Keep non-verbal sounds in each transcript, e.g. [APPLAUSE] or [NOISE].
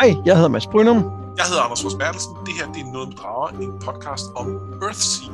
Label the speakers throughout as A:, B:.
A: Hej, jeg hedder Mads Brynum.
B: Jeg hedder Anders Fors Bertelsen. Det her det er Noget med Drager, en podcast om Earthsea.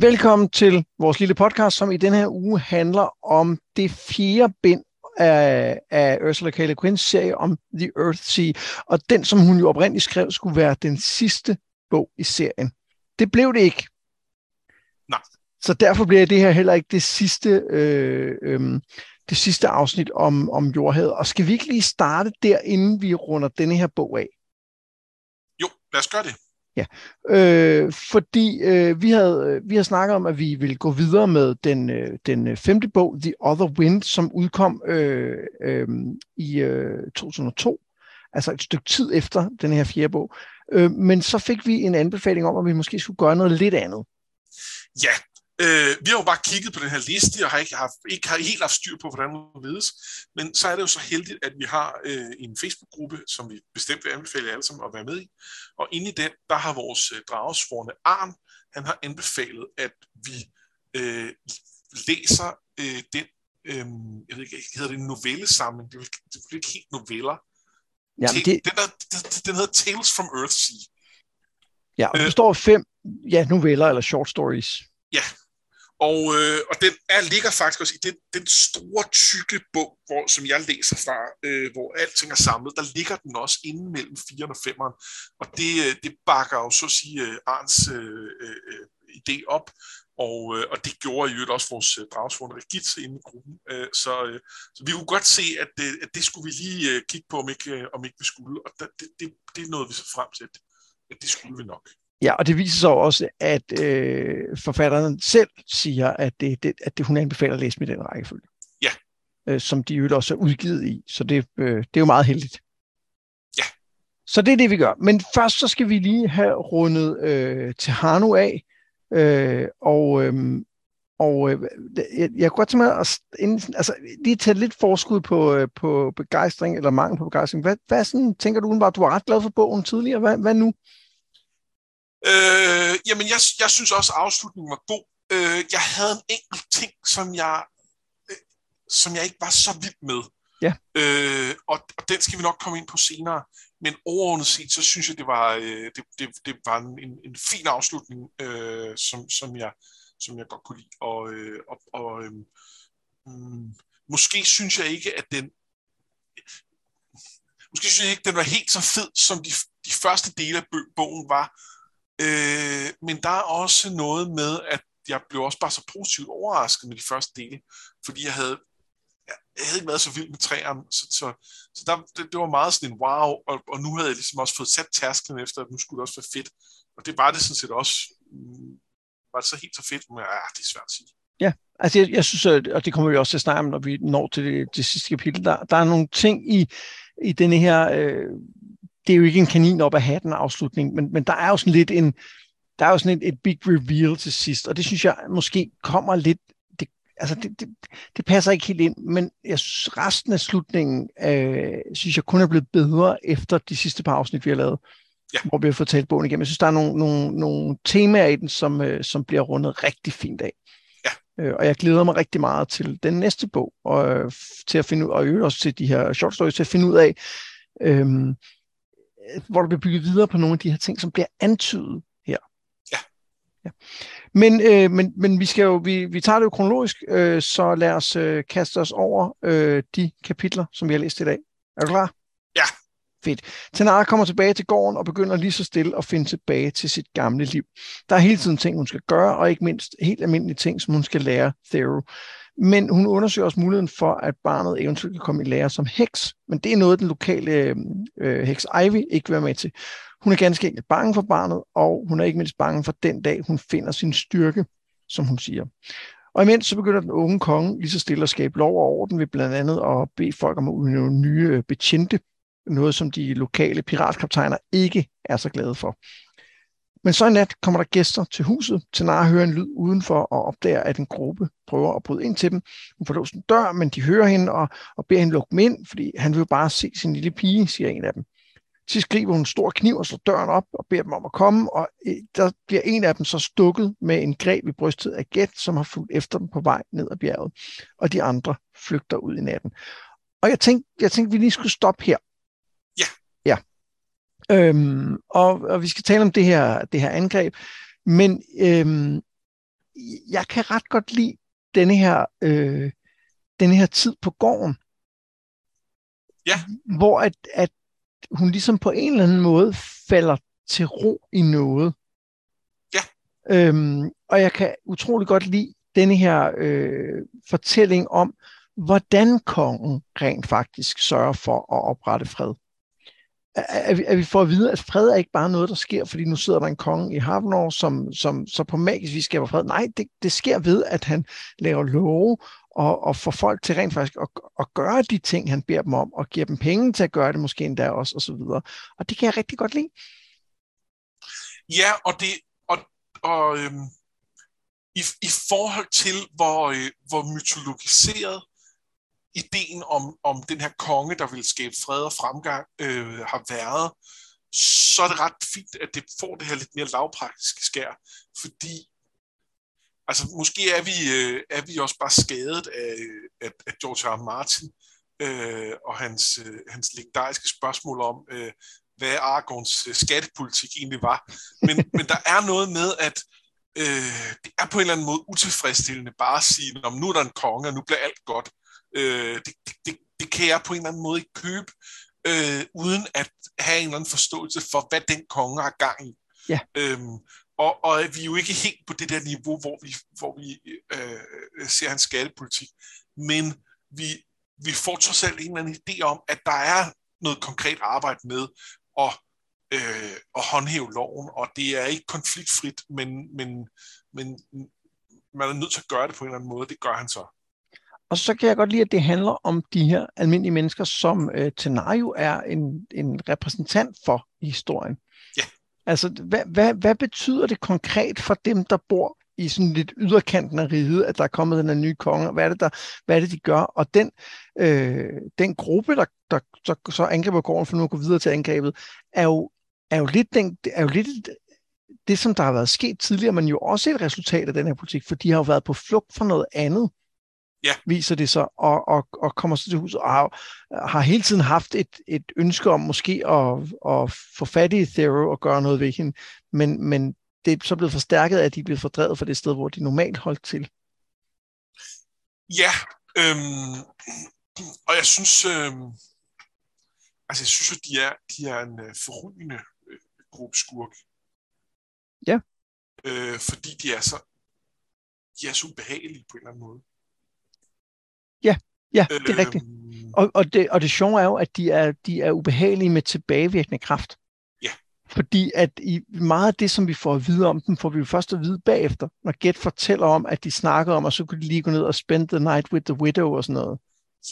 A: Velkommen til vores lille podcast, som i den her uge handler om det fjerde bind af, af Ursula K. Le Guin's serie om The Earth Sea, og den, som hun jo oprindeligt skrev, skulle være den sidste bog i serien. Det blev det ikke.
B: Nej.
A: Så derfor bliver det her heller ikke det sidste, øh, øh, det sidste afsnit om, om jordhavet. Og skal vi ikke lige starte der, inden vi runder denne her bog af?
B: Jo, lad os gøre det.
A: Ja, øh, fordi øh, vi, havde, øh, vi havde snakket om, at vi ville gå videre med den, øh, den øh, femte bog, The Other Wind, som udkom øh, øh, i øh, 2002, altså et stykke tid efter den her fjerde bog. Øh, men så fik vi en anbefaling om, at vi måske skulle gøre noget lidt andet.
B: Ja, Øh, vi har jo bare kigget på den her liste, og har ikke, har, ikke har helt haft styr på, hvordan det ledes. Men så er det jo så heldigt, at vi har øh, en Facebook-gruppe, som vi bestemt vil anbefale jer alle sammen at være med i. Og inde i den, der har vores øh, dragesforne Arn, han har anbefalet, at vi øh, læser øh, den, øh, jeg ved ikke, hedder det en novellesamling? Det er vel ikke helt noveller.
A: Ja,
B: det... den, der, den, den hedder Tales from Earthsea.
A: Ja, og det øh, står fem ja, noveller eller short stories.
B: Ja, og, øh, og den er, ligger faktisk også i den, den store, tykke bog, hvor, som jeg læser fra, øh, hvor alting er samlet. Der ligger den også inde mellem 4 og 5'eren. Og det, øh, det bakker jo så at sige øh, Arns øh, øh, idé op. Og, øh, og det gjorde i øvrigt også vores øh, dragsvundne Regitze inde i gruppen. Øh, så, øh, så vi kunne godt se, at det, at det skulle vi lige øh, kigge på, om ikke, øh, om ikke vi skulle. Og det, det, det er noget, vi så frem til, at det skulle vi nok.
A: Ja, og det viser sig også, at øh, forfatteren selv siger, at, det, det, at det, hun anbefaler at læse med den rækkefølge.
B: Ja.
A: Øh, som de jo også er udgivet i. Så det, øh, det er jo meget heldigt.
B: Ja.
A: Så det er det, vi gør. Men først så skal vi lige have rundet øh, til Hanu af. Øh, og øh, og øh, jeg, jeg kunne godt tænke mig at inden, altså, lige tage lidt forskud på, øh, på begejstring, eller mangel på begejstring. Hvad, hvad sådan, tænker du bare, du var ret glad for bogen tidligere? Hvad, hvad nu?
B: Øh, jamen, jeg, jeg synes også, at afslutningen var god. Øh, jeg havde en enkelt ting, som jeg, øh, som jeg ikke var så vild med.
A: Ja.
B: Øh, og, og den skal vi nok komme ind på senere. Men overordnet set, så synes jeg, det var, øh, det, det, det var en, en, fin afslutning, øh, som, som, jeg, som jeg godt kunne lide. Og, øh, og, og øh, mm, måske synes jeg ikke, at den måske synes jeg ikke, den var helt så fed, som de, de første dele af bogen var. Øh, men der er også noget med, at jeg blev også bare så positivt overrasket med de første dele, fordi jeg havde, jeg havde ikke været så vild med træerne, så, så, så der, det, det var meget sådan en wow, og, og nu havde jeg ligesom også fået sat tærsklen efter, at nu skulle det også være fedt, og det var det sådan set også, mm, var det så helt så fedt, men ja, det er svært at sige.
A: Ja, altså jeg, jeg synes, og det kommer vi også til at snakke om, når vi når til det, det sidste kapitel, der, der er nogle ting i, i denne her øh, det er jo ikke en kanin op af hatten afslutning, men, men der er jo sådan lidt en, der er jo sådan et, et big reveal til sidst, og det synes jeg måske kommer lidt, det, altså det, det, det passer ikke helt ind, men jeg synes, resten af slutningen, øh, synes jeg kun er blevet bedre efter de sidste par afsnit, vi har lavet, ja. hvor vi har fået talt bogen igennem. Jeg synes, der er nogle, nogle, nogle temaer i den, som, øh, som bliver rundet rigtig fint af.
B: Ja.
A: Øh, og jeg glæder mig rigtig meget til den næste bog, og øh, til at finde ud, og også til de her short stories, til at finde ud af, øh, hvor der bliver bygget videre på nogle af de her ting, som bliver antydet her.
B: Ja.
A: ja. Men, øh, men, men vi skal jo, vi, vi tager det jo kronologisk, øh, så lad os øh, kaste os over øh, de kapitler, som vi har læst i dag. Er du klar?
B: Ja.
A: Fedt. Tanara kommer tilbage til gården og begynder lige så stille at finde tilbage til sit gamle liv. Der er hele tiden ting, hun skal gøre, og ikke mindst helt almindelige ting, som hun skal lære Theroux. Men hun undersøger også muligheden for, at barnet eventuelt kan komme i lære som heks. Men det er noget, den lokale øh, øh, heks Ivy ikke vil være med til. Hun er ganske enkelt bange for barnet, og hun er ikke mindst bange for den dag, hun finder sin styrke, som hun siger. Og imens så begynder den unge konge lige så stille at skabe lov og orden ved blandt andet at bede folk om at udnævne nye øh, betjente, noget som de lokale piratkaptajner ikke er så glade for. Men så en nat kommer der gæster til huset. Tanara hører en lyd udenfor og opdager, at en gruppe prøver at bryde ind til dem. Hun får låst en dør, men de hører hende og, og beder hende lukke dem ind, fordi han vil jo bare se sin lille pige, siger en af dem. Så skriver hun en stor kniv og slår døren op og beder dem om at komme, og øh, der bliver en af dem så stukket med en greb i brystet af Gæt, som har fulgt efter dem på vej ned ad bjerget, og de andre flygter ud i natten. Og jeg tænkte, jeg tænkte, vi lige skulle stoppe her. Øhm, og, og vi skal tale om det her, det her angreb, men øhm, jeg kan ret godt lide denne her, øh, denne her tid på gården.
B: Ja.
A: Hvor at, at hun ligesom på en eller anden måde falder til ro i noget.
B: Ja.
A: Øhm, og jeg kan utrolig godt lide denne her øh, fortælling om, hvordan kongen rent faktisk sørger for at oprette fred. At at vi får at vide, at fred er ikke bare noget, der sker, fordi nu sidder der en konge i Havnår, som, som så på magisk vis skaber fred. Nej, det, det sker ved, at han laver love og, og får folk til rent faktisk at, at gøre de ting, han beder dem om, og giver dem penge til at gøre det måske endda også, og så videre. Og det kan jeg rigtig godt lide.
B: Ja, og det, og, og øhm, i, i forhold til, hvor, øh, hvor mytologiseret ideen om, om den her konge, der vil skabe fred og fremgang, øh, har været, så er det ret fint, at det får det her lidt mere lavpraktiske skær, fordi altså, måske er vi, øh, er vi også bare skadet af, af, af George R. R. Martin øh, og hans, øh, hans legendariske spørgsmål om, øh, hvad Aragons øh, skattepolitik egentlig var. Men, [LAUGHS] men der er noget med, at øh, det er på en eller anden måde utilfredsstillende bare at sige, nu er der en konge, og nu bliver alt godt. Øh, det, det, det kan jeg på en eller anden måde ikke købe, øh, uden at have en eller anden forståelse for, hvad den konge har gang i.
A: Ja.
B: Øhm, og, og vi er jo ikke helt på det der niveau, hvor vi, hvor vi øh, ser hans skattepolitik, men vi, vi får trods alt en eller anden idé om, at der er noget konkret arbejde med at, øh, at håndhæve loven, og det er ikke konfliktfrit, men, men, men man er nødt til at gøre det på en eller anden måde, det gør han så.
A: Og så kan jeg godt lide, at det handler om de her almindelige mennesker, som øh, Tenario er en, en repræsentant for i historien.
B: Ja.
A: Altså, hvad, hvad, hvad betyder det konkret for dem, der bor i sådan lidt yderkanten af riget, at der er kommet den her nye konge, hvad er det, der, hvad er det de gør? Og den, øh, den gruppe, der, der, der så angriber gården, for nu at gå videre til angrebet, er jo, er jo lidt, den, er jo lidt det, som der har været sket tidligere, men jo også et resultat af den her politik, for de har jo været på flugt fra noget andet
B: ja.
A: viser det sig, og, og, og kommer så til huset, og har, har hele tiden haft et, et ønske om måske at, at få fat i Thero og gøre noget ved hende, men, men det er så blevet forstærket, at de er blevet fordrevet fra det sted, hvor de normalt holdt til.
B: Ja, øhm, og jeg synes, øhm, altså jeg synes, at de er, de er en uh, forrygende uh, gruppe skurk.
A: Ja.
B: Øh, fordi de er så de er så ubehagelige på en eller anden måde.
A: Ja, ja, det er øh, rigtigt. Og, og, det, og det sjove er jo, at de er, de er ubehagelige med tilbagevirkende kraft.
B: Ja.
A: Fordi at i meget af det, som vi får at vide om dem, får vi jo først at vide bagefter, når Get fortæller om, at de snakkede om, at så kunne de lige gå ned og spend the night with the widow og sådan noget.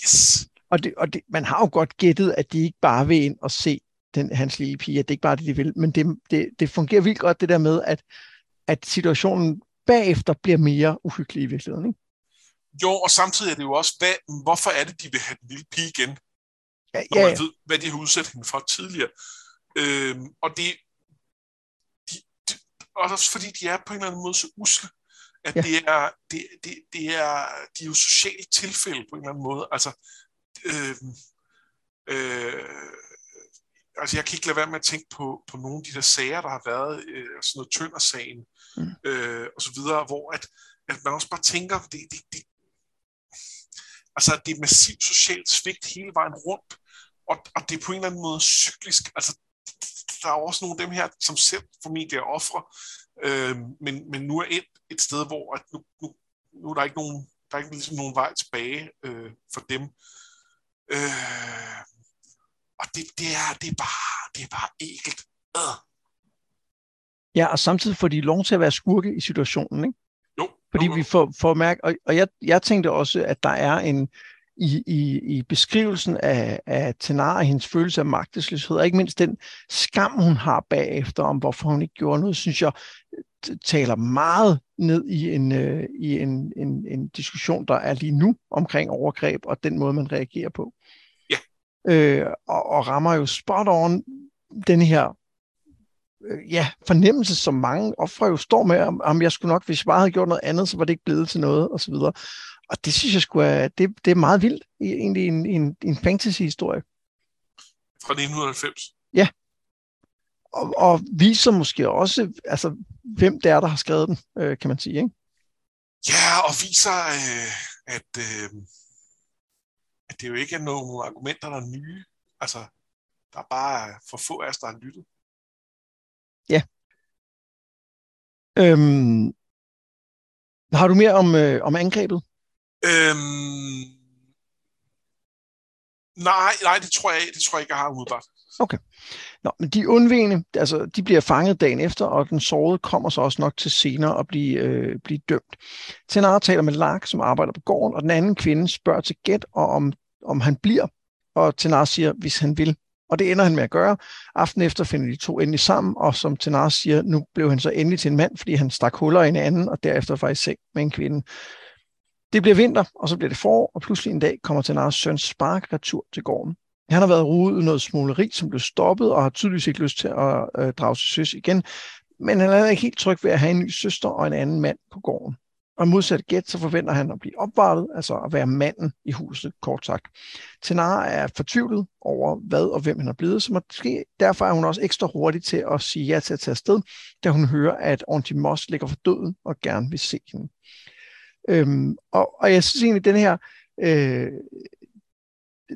B: Yes.
A: Og, det, og det, man har jo godt gættet, at de ikke bare vil ind og se den, hans lille pige, at det ikke bare er det, de vil, men det, det, det fungerer vildt godt det der med, at, at situationen bagefter bliver mere uhyggelig i virkeligheden. Ikke?
B: Jo, og samtidig er det jo også, hvad, hvorfor er det, de vil have den lille pige igen?
A: Ja,
B: når
A: ja.
B: man ved, hvad de har udsat hende for tidligere. Øhm, og det, de, de, også fordi de er på en eller anden måde så usle, at ja. det, er, det, det, det er, de er jo socialt tilfælde på en eller anden måde. Altså, øhm, øh, altså jeg kan ikke lade være med at tænke på, på nogle af de der sager, der har været, øh, sådan noget Tønder-sagen, mm. øh, og så videre, hvor at, at man også bare tænker, det, det, det, Altså, det er massivt socialt svigt hele vejen rundt, og, og det er på en eller anden måde cyklisk. Altså, der er også nogle af dem her, som selv formentlig er ofre, øh, men, men nu er et, et sted, hvor at nu, nu, nu er der ikke nogen, der er ikke ligesom nogen vej tilbage øh, for dem. Øh, og det, det, er, det, er bare, det er bare ægelt. Øh.
A: Ja, og samtidig får de lov til at være skurke i situationen, ikke? Fordi vi får, får mærke, og, og jeg, jeg tænkte også, at der er en, i, i, i beskrivelsen af, af Tenar og hendes følelse af magtesløshed, og ikke mindst den skam, hun har bagefter, om hvorfor hun ikke gjorde noget, synes jeg taler meget ned i en, øh, i en, en, en diskussion, der er lige nu omkring overgreb og den måde, man reagerer på.
B: Ja.
A: Øh, og, og rammer jo spot on den her ja, fornemmelse, som mange ofre jo står med, om, om jeg skulle nok, hvis jeg bare havde gjort noget andet, så var det ikke blevet til noget, og så videre. Og det synes jeg skulle er, det, det er meget vildt, egentlig en, en, en fantasy-historie.
B: Fra 1990?
A: Ja. Og, og viser måske også, altså, hvem det er, der har skrevet den, øh, kan man sige, ikke?
B: Ja, og viser, øh, at, øh, at det jo ikke er nogen argumenter, der er nye. Altså, der er bare for få af os, der har lyttet.
A: Øhm, har du mere om, øh, om angrebet?
B: Øhm, nej, nej, det tror jeg, det tror jeg ikke, jeg har umiddelbart.
A: Okay. Nå, men de undvigende, altså, de bliver fanget dagen efter, og den sårede kommer så også nok til senere at blive, øh, blive dømt. Tenara taler med Lark, som arbejder på gården, og den anden kvinde spørger til Gæt, og om, om han bliver, og Tenara siger, hvis han vil. Og det ender han med at gøre. Aften efter finder de to endelig sammen, og som Tenara siger, nu blev han så endelig til en mand, fordi han stak huller i en anden, og derefter var i seng med en kvinde. Det bliver vinter, og så bliver det forår, og pludselig en dag kommer Tenaras søn Spark retur til gården. Han har været rodet i noget smuleri, som blev stoppet, og har tydeligvis ikke lyst til at øh, drage til søs igen. Men han er ikke helt tryg ved at have en ny søster og en anden mand på gården. Og modsat gæt, så forventer han at blive opvartet, altså at være manden i huset, kort sagt. Tenara er fortvivlet over, hvad og hvem han er blevet, så måske derfor er hun også ekstra hurtig til at sige ja til at tage afsted, da hun hører, at Auntie Moss ligger for døden og gerne vil se hende. Øhm, og, og jeg synes egentlig, at den her, øh,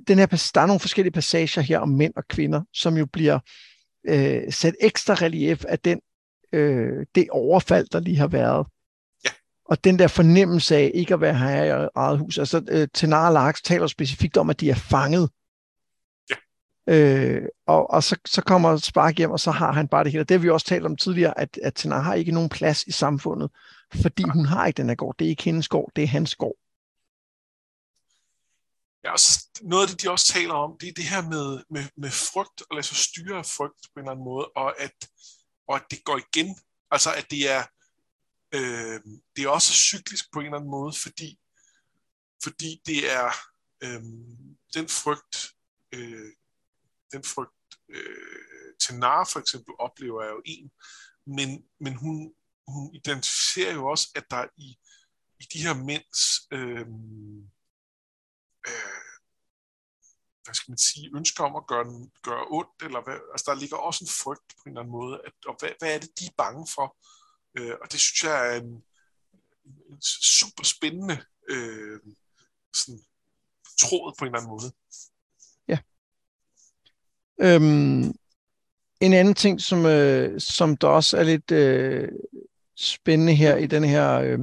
A: den her, der er nogle forskellige passager her om mænd og kvinder, som jo bliver øh, sat ekstra relief af den, øh, det overfald, der lige har været.
B: Ja.
A: Og den der fornemmelse af ikke at være her i eget hus. Altså, øh, Tenar Larks taler specifikt om, at de er fanget.
B: Ja.
A: Øh, og og så, så kommer Spark hjem, og så har han bare det hele. Det har vi også talt om tidligere, at, at Tenar har ikke nogen plads i samfundet, fordi hun har ikke den her gård. Det er ikke hendes gård, det er hans gård.
B: Ja, og så noget af det, de også taler om, det er det her med, med, med frygt, og lade sig styre af frygt på en eller anden måde, og at, og at det går igen. Altså, at det er, øh, det er også cyklisk på en eller anden måde, fordi, fordi det er øh, den frygt, øh, den frygt øh, Tenar for eksempel oplever er jo en, men, men hun, hun identificerer jo også, at der i, i de her mænds øh, øh, hvad skal man sige, ønsker om at gøre, gøre ondt, eller hvad, altså der ligger også en frygt på en eller anden måde, at, og hvad, hvad er det, de er bange for? Øh, og det synes jeg er en, en super spændende øh, sådan, tråd på en eller anden måde.
A: Ja. Øhm, en anden ting, som, øh, som der også er lidt øh, spændende her i den her øh,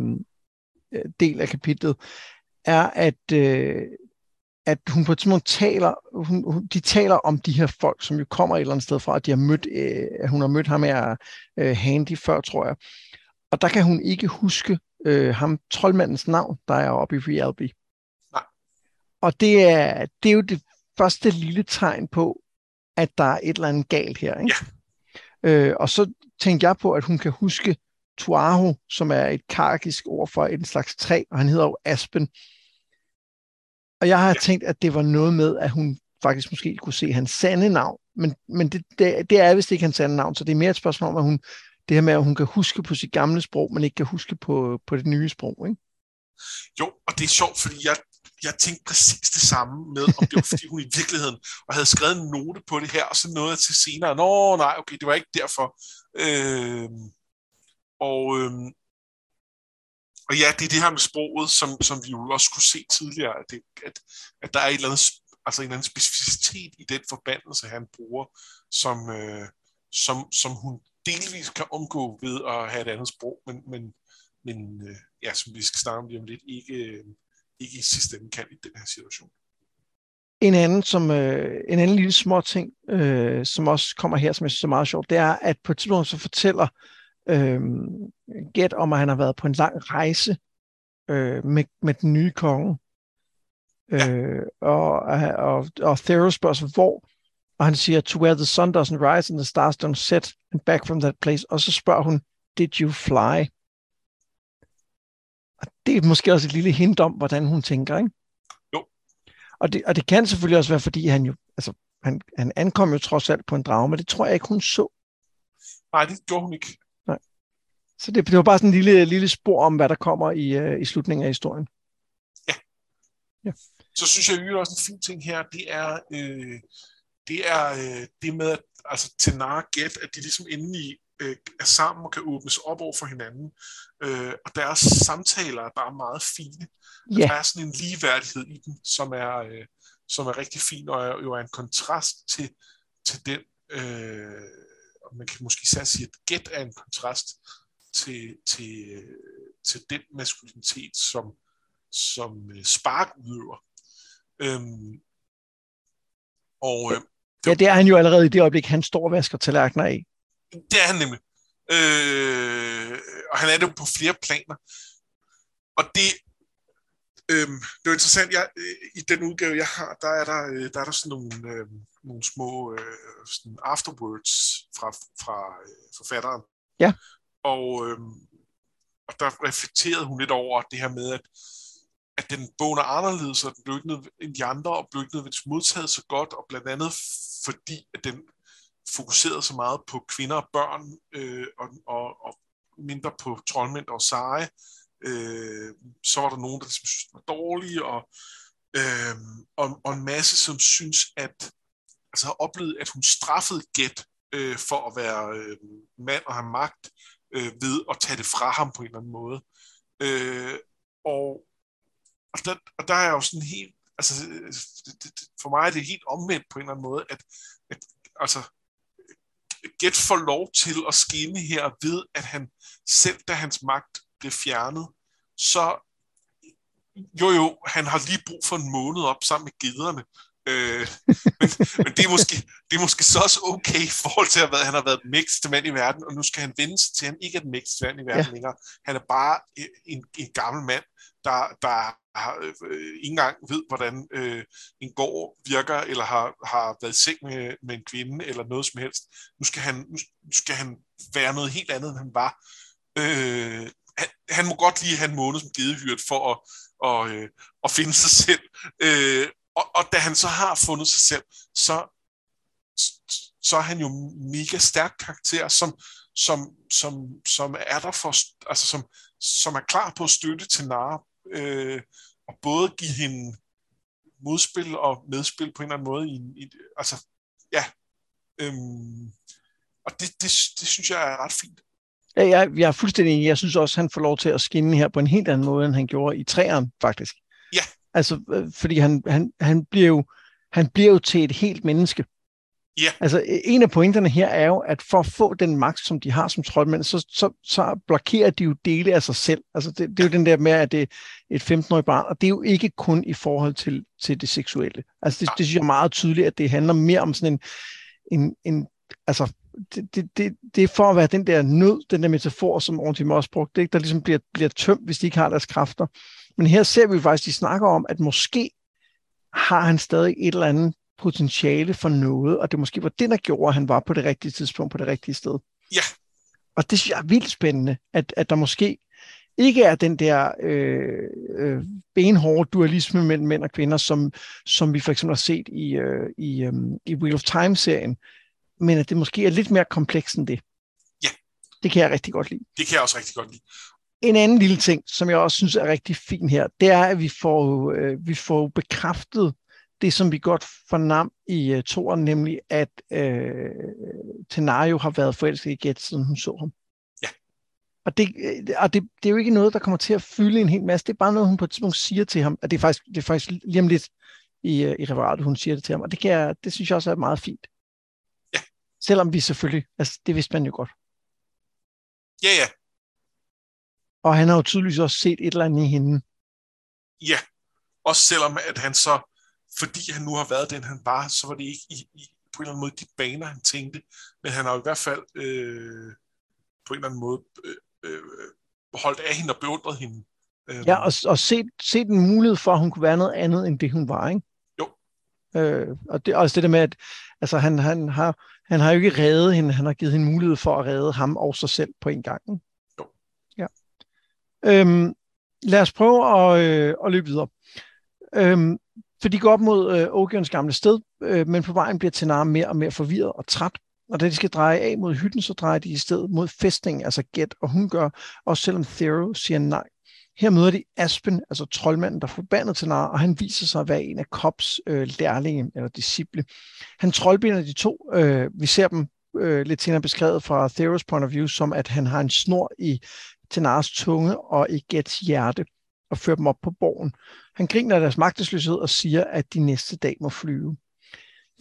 A: del af kapitlet, er, at øh, at hun på et tidspunkt taler, hun, de taler om de her folk, som jo kommer et eller andet sted fra, at de har mødt, øh, at hun har mødt ham her øh, Handy før, tror jeg. Og der kan hun ikke huske øh, ham, troldmandens navn, der er oppe i Realby.
B: Nej.
A: Og det er, det er jo det første lille tegn på, at der er et eller andet galt her. Ikke?
B: Ja.
A: Øh, og så tænkte jeg på, at hun kan huske Tuaho, som er et karkisk ord for en slags træ, og han hedder jo Aspen. Og jeg har tænkt, at det var noget med, at hun faktisk måske kunne se hans sande navn. Men, men det, det, det er vist ikke hans sande navn, så det er mere et spørgsmål om, at hun, det her med, at hun kan huske på sit gamle sprog, men ikke kan huske på, på det nye sprog. Ikke?
B: Jo, og det er sjovt, fordi jeg, jeg tænkte præcis det samme med, om det var fordi hun i virkeligheden og havde skrevet en note på det her, og så noget til senere. Nå, nej, okay, det var ikke derfor. Øh, og, øh, og ja, det er det her med sproget, som, som vi jo også kunne se tidligere, at, det, at, at der er et eller andet, altså en eller anden specificitet i den forbandelse, han bruger, som, øh, som, som hun delvis kan omgå ved at have et andet sprog, men, men, men øh, ja, som vi skal snakke om lige om lidt, ikke, øh, ikke i sidste ende kan i den her situation.
A: En anden, som, øh, en anden lille små ting, øh, som også kommer her, som jeg synes er meget sjovt, det er, at på et tidspunkt så fortæller øh, gæt om, at han har været på en lang rejse øh, med, med den nye konge. Ja. Øh, og, og, og Theros spørger sig, hvor, og han siger, to where the sun doesn't rise and the stars don't set, and back from that place. Og så spørger hun, did you fly? Og det er måske også et lille hint om, hvordan hun tænker, ikke?
B: Jo.
A: Og det, og det kan selvfølgelig også være, fordi han jo, altså, han, han ankom jo trods alt på en drage, men det tror jeg ikke, hun så.
B: Nej, det gjorde hun ikke.
A: Så det, det var bare sådan en lille, lille spor om, hvad der kommer i, uh, i slutningen af historien.
B: Ja.
A: ja.
B: Så synes jeg, at også en fin ting her, det er, øh, det er øh, det med, at altså, Tenar Get, at de ligesom endelig øh, er sammen og kan åbnes op over for hinanden. Øh, og deres samtaler er bare meget fine. Yeah. Der er sådan en ligeværdighed i dem, som er, øh, som er rigtig fin, og er, jo er en kontrast til, til den, øh, man kan måske sige, at Get er en kontrast til, til, til den maskulinitet, som, som øh, Spark udøver. Øhm, og, øh,
A: ja, det er han jo allerede i det øjeblik, han står og vasker tallerkener af.
B: Det er han nemlig. Øh, og han er det på flere planer. Og det, øh, det er interessant, jeg, i den udgave, jeg har, der er der, øh, der, er der sådan nogle, øh, nogle små øh, sådan afterwords fra, fra øh, forfatteren.
A: Ja.
B: Og, øh, og der reflekterede hun lidt over det her med, at, at den bogen er anderledes, og den blev ikke end de andre, og blev ikke nødvendigvis modtaget så godt, og blandt andet fordi, at den fokuserede så meget på kvinder og børn, øh, og, og, og mindre på troldmænd og seje. Øh, så var der nogen, der ligesom synes, det var dårlige, og, øh, og, og en masse, som synes, at altså har oplevet, at hun straffede Gæt øh, for at være øh, mand og have magt øh, ved at tage det fra ham på en eller anden måde. Øh, og, og, der, og der er jo sådan helt, altså det, det, for mig er det helt omvendt på en eller anden måde, at, at altså Get får lov til at skinne her ved, at han selv da hans magt blev fjernet, så jo jo, han har lige brug for en måned op sammen med gederne. Øh, men, men det, er måske, det er måske så også okay i forhold til, at han har været mægtigste mand i verden, og nu skal han vende sig til, at han ikke er den mægtigste mand i verden ja. længere. Han er bare en, en gammel mand, der, der har, øh, ikke engang ved, hvordan øh, en gård virker, eller har, har været i seng med, med en kvinde, eller noget som helst. Nu skal han, nu skal han være noget helt andet, end han var. Øh, han, han må godt lige have en måned som gedehyrt for at, og, øh, at finde sig selv. Øh, og, og da han så har fundet sig selv, så, så er han jo mega stærk karakter, som, som, som, som er der for, altså som, som er klar på at støtte til Nara, øh, og både give hende modspil og medspil på en eller anden måde. I, i, altså, ja. Øhm, og det, det, det synes jeg er ret fint.
A: Ja, jeg, jeg er fuldstændig enig. Jeg synes også, han får lov til at skinne her på en helt anden måde, end han gjorde i træerne, faktisk.
B: Ja.
A: Altså, øh, fordi han, han, han, bliver jo, han bliver jo til et helt menneske.
B: Ja.
A: Altså, en af pointerne her er jo, at for at få den magt, som de har som troldmænd, så, så, så blokerer de jo dele af sig selv. Altså, det, det er jo den der med, at det er et 15-årigt barn, og det er jo ikke kun i forhold til, til det seksuelle. Altså, det, det synes jeg er meget tydeligt, at det handler mere om sådan en, en, en altså, det, det, det, det er for at være den der nød, den der metafor, som Orntim også brugte, ikke? der ligesom bliver, bliver tømt, hvis de ikke har deres kræfter. Men her ser vi faktisk, de snakker om, at måske har han stadig et eller andet potentiale for noget, og det måske var det, der gjorde, at han var på det rigtige tidspunkt, på det rigtige sted.
B: Ja.
A: Og det synes jeg er vildt spændende, at, at der måske ikke er den der øh, øh, benhårde dualisme mellem mænd og kvinder, som, som vi for eksempel har set i, øh, i, øh, i Wheel of Time-serien, men at det måske er lidt mere komplekst end det.
B: Ja.
A: Det kan jeg rigtig godt lide.
B: Det kan jeg også rigtig godt lide.
A: En anden lille ting, som jeg også synes er rigtig fin her, det er, at vi får, øh, vi får bekræftet det, som vi godt fornam i uh, toren, nemlig at øh, Tenario har været forelsket i Gæt, siden hun så ham.
B: Ja.
A: Og, det, øh, og det, det er jo ikke noget, der kommer til at fylde en hel masse. Det er bare noget, hun på et tidspunkt siger til ham. At det er faktisk, det er faktisk lige om lidt i, uh, i referatet, hun siger det til ham. Og det, kan jeg, det synes jeg også er meget fint. Selvom vi selvfølgelig, altså det vidste man jo godt.
B: Ja, ja.
A: Og han har jo tydeligvis også set et eller andet i hende.
B: Ja, også selvom at han så fordi han nu har været den, han var, så var det ikke i, i, på en eller anden måde de baner, han tænkte. Men han har i hvert fald øh, på en eller anden måde øh, øh, holdt af hende og beundret hende.
A: Øh. Ja, og, og set, set en mulighed for, at hun kunne være noget andet, end det hun var, ikke?
B: Jo.
A: Øh, og det, også det der med, at altså, han, han, har, han har jo ikke reddet hende, han har givet hende mulighed for at redde ham og sig selv på en gang. Ikke?
B: Jo.
A: Ja. Øhm, lad os prøve at, øh, at løbe videre. Øhm, For de går op mod øh, Ogions gamle sted, øh, men på vejen bliver Tenar mere og mere forvirret og træt. Og da de skal dreje af mod hytten, så drejer de i stedet mod fæstningen, altså Get, og hun gør, også selvom Thero siger nej. Her møder de Aspen, altså troldmanden, der er forbandet til nar, og han viser sig at være en af Kops øh, lærlinge eller disciple. Han troldbinder de to. Øh, vi ser dem øh, lidt senere beskrevet fra Theros point of view, som at han har en snor i Tenars tunge og i Gets hjerte og fører dem op på borgen. Han griner af deres magtesløshed og siger, at de næste dag må flyve.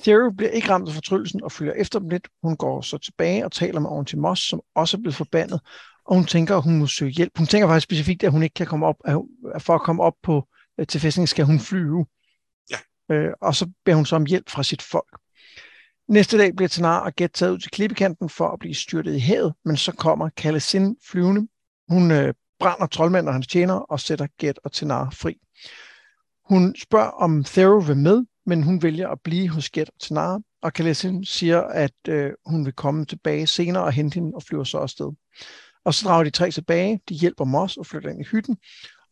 A: Theory bliver ikke ramt af fortryllelsen og følger efter dem lidt. Hun går så tilbage og taler med Auntie Moss, som også er blevet forbandet, og hun tænker, at hun må søge hjælp. Hun tænker faktisk specifikt, at hun ikke kan komme op, at for at komme op på øh, til fæstningen skal hun flyve.
B: Ja.
A: Øh, og så beder hun så om hjælp fra sit folk. Næste dag bliver Tanar og Get taget ud til klippekanten for at blive styrtet i havet, men så kommer Kalesin flyvende. Hun øh, brænder troldmanden og hans tjener og sætter Get og Tanar fri. Hun spørger, om Thero vil med, men hun vælger at blive hos Get og Tanar, og Kalesin siger, at øh, hun vil komme tilbage senere og hente hende og flyver så afsted. Og så drager de tre tilbage, de hjælper Moss og flytter ind i hytten,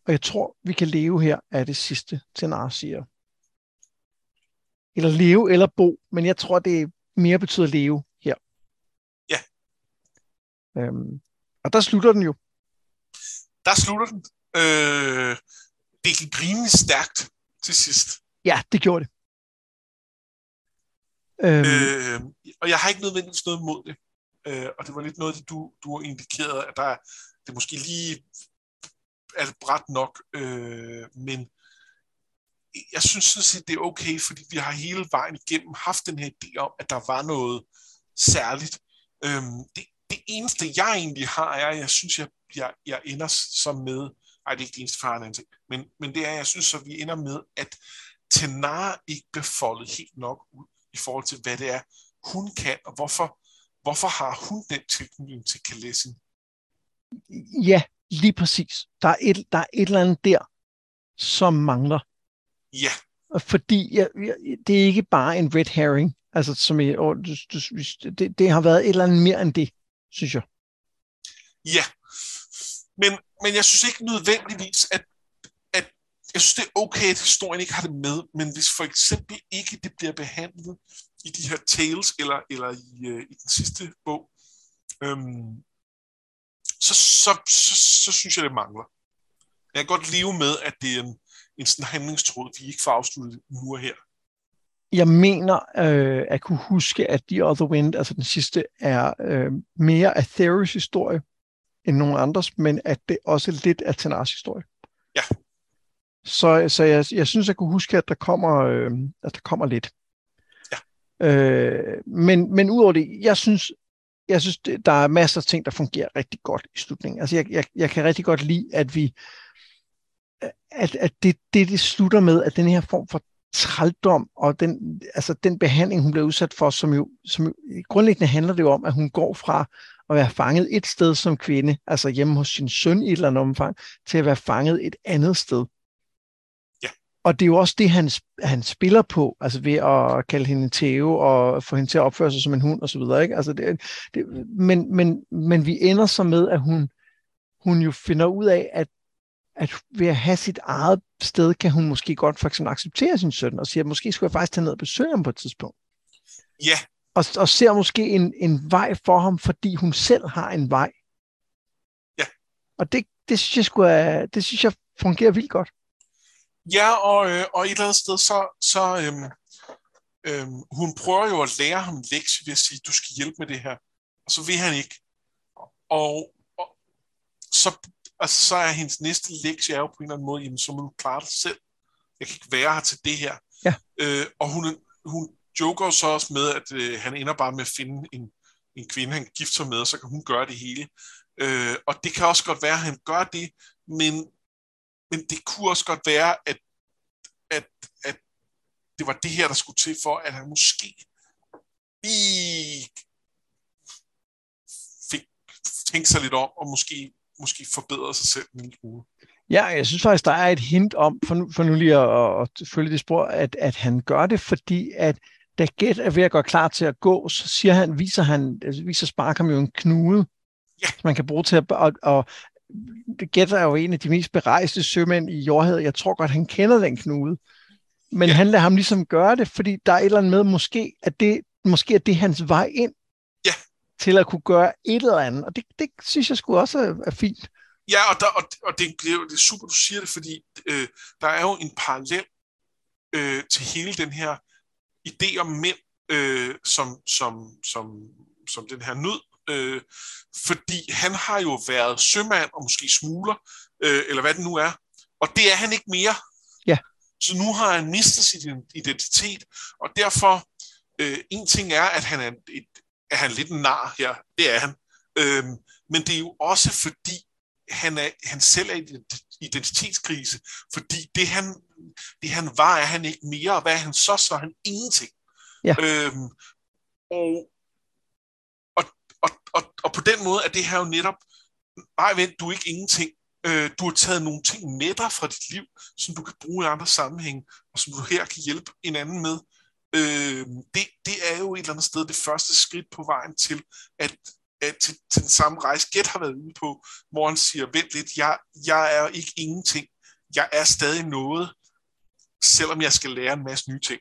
A: og jeg tror, vi kan leve her, er det sidste, Tanar siger. Eller leve eller bo, men jeg tror, det mere betyder leve her.
B: Ja.
A: Øhm, og der slutter den jo.
B: Der slutter den. Øh, det gik rimelig stærkt til sidst.
A: Ja, det gjorde det.
B: Øhm. Øh, og jeg har ikke nødvendigvis noget imod det. Øh, og det var lidt noget, du, du har indikeret, at der, det måske lige er bræt nok, øh, men jeg synes sådan set, det er okay, fordi vi har hele vejen igennem haft den her idé om, at der var noget særligt. Øhm, det, det eneste, jeg egentlig har, er, at jeg synes, jeg, jeg, jeg ender så med, nej, det er ikke det eneste far, ting, men, men det er, jeg synes, at vi ender med, at Tenara ikke bliver foldet helt nok ud i forhold til, hvad det er, hun kan, og hvorfor, hvorfor har hun den tilknytning til Kalesin?
A: Ja, lige præcis. Der er et, der er et eller andet der, som mangler.
B: Ja.
A: Fordi ja, det er ikke bare en red herring. Altså, som du, du, det, det har været et eller andet mere end det, synes jeg.
B: Ja. Men, men jeg synes ikke nødvendigvis, at, at jeg synes, det er okay, at historien ikke har det med, men hvis for eksempel ikke det bliver behandlet i de her tales, eller, eller i, uh, i den sidste bog, øhm, så, så, så, så synes jeg, det mangler. Jeg kan godt leve med, at det er en, en sådan handlingstråd, vi ikke får afsluttet nu og her.
A: Jeg mener øh, at kunne huske, at The Other Wind, altså den sidste, er øh, mere af Theros historie end nogen andres, men at det også er lidt af Tenars historie.
B: Ja.
A: Så, så jeg, jeg synes, jeg kunne huske, at der kommer, øh, at der kommer lidt. Øh, men, men udover det, jeg synes, jeg synes, der er masser af ting, der fungerer rigtig godt i slutningen. Altså, jeg, jeg, jeg kan rigtig godt lide, at vi at, at det, det, det slutter med, at den her form for trældom og den, altså den behandling, hun bliver udsat for, som jo, som jo grundlæggende handler det jo om, at hun går fra at være fanget et sted som kvinde, altså hjemme hos sin søn i et eller andet omfang, til at være fanget et andet sted. Og det er jo også det, han, han spiller på, altså ved at kalde hende Theo og få hende til at opføre sig som en hund og så videre. Ikke? Altså det, det, men, men, men vi ender så med, at hun, hun jo finder ud af, at at ved at have sit eget sted, kan hun måske godt for eksempel acceptere sin søn, og sige, at måske skulle jeg faktisk tage ned og besøge ham på et tidspunkt.
B: Ja.
A: Og, og ser måske en, en vej for ham, fordi hun selv har en vej.
B: Ja.
A: Og det, det, synes jeg skulle, det synes jeg fungerer vildt godt.
B: Ja, og, øh, og et eller andet sted, så, så øhm, øhm, hun prøver jo at lære ham lektie ved at sige, du skal hjælpe med det her. Og så vil han ikke. Og, og så og så er hendes næste lektie er jo på en eller anden måde, jamen, så må du klare dig selv. Jeg kan ikke være her til det her.
A: Ja.
B: Øh, og hun, hun joker så også med, at øh, han ender bare med at finde en, en kvinde, han gifter sig med, og så kan hun gøre det hele. Øh, og det kan også godt være, at han gør det, men, men det kunne også godt være, at, at, at det var det her, der skulle til for, at han måske lige fik tænkt sig lidt om, og måske måske forbedre sig selv en lille smule.
A: Ja, jeg synes faktisk, der er et hint om, for nu, for nu lige at, at følge det spor, at, at han gør det, fordi at da Gæt er ved at gå klar til at gå, så siger han, viser, han, altså viser Spark ham jo en knude,
B: ja.
A: som man kan bruge til at, og, og Gæt er jo en af de mest berejste sømænd i jordhavet. Jeg tror godt, han kender den knude. men ja. han lader ham ligesom gøre det, fordi der er et eller andet med, måske at det, måske er det hans vej ind
B: ja.
A: til at kunne gøre et eller andet. Og det, det synes jeg sgu også er, er fint.
B: Ja, og, der, og, og det, det, er, det er super, du siger det, fordi øh, der er jo en parallel øh, til hele den her idé om mænd, øh, som, som, som, som den her nød, øh, fordi han har jo været sømand og måske smugler, øh, eller hvad det nu er, og det er han ikke mere.
A: Ja.
B: Så nu har han mistet sin identitet, og derfor, øh, en ting er, at han er, et, er han lidt en nar her, det er han, øh, men det er jo også fordi, han, er, han selv er i identitetskrise, fordi det han, det han var, er han ikke mere, og hvad er han så, så er han ingenting.
A: Ja.
B: Øhm, og, og, og, og, på den måde er det her jo netop, nej vent, du er ikke ingenting, øh, du har taget nogle ting med dig fra dit liv, som du kan bruge i andre sammenhænge, og som du her kan hjælpe en anden med. Øh, det, det er jo et eller andet sted det første skridt på vejen til, at at til, til den samme rejse, Gæt har været ude på, hvor han siger, vent lidt, jeg, jeg er ikke ingenting. Jeg er stadig noget, selvom jeg skal lære en masse nye ting.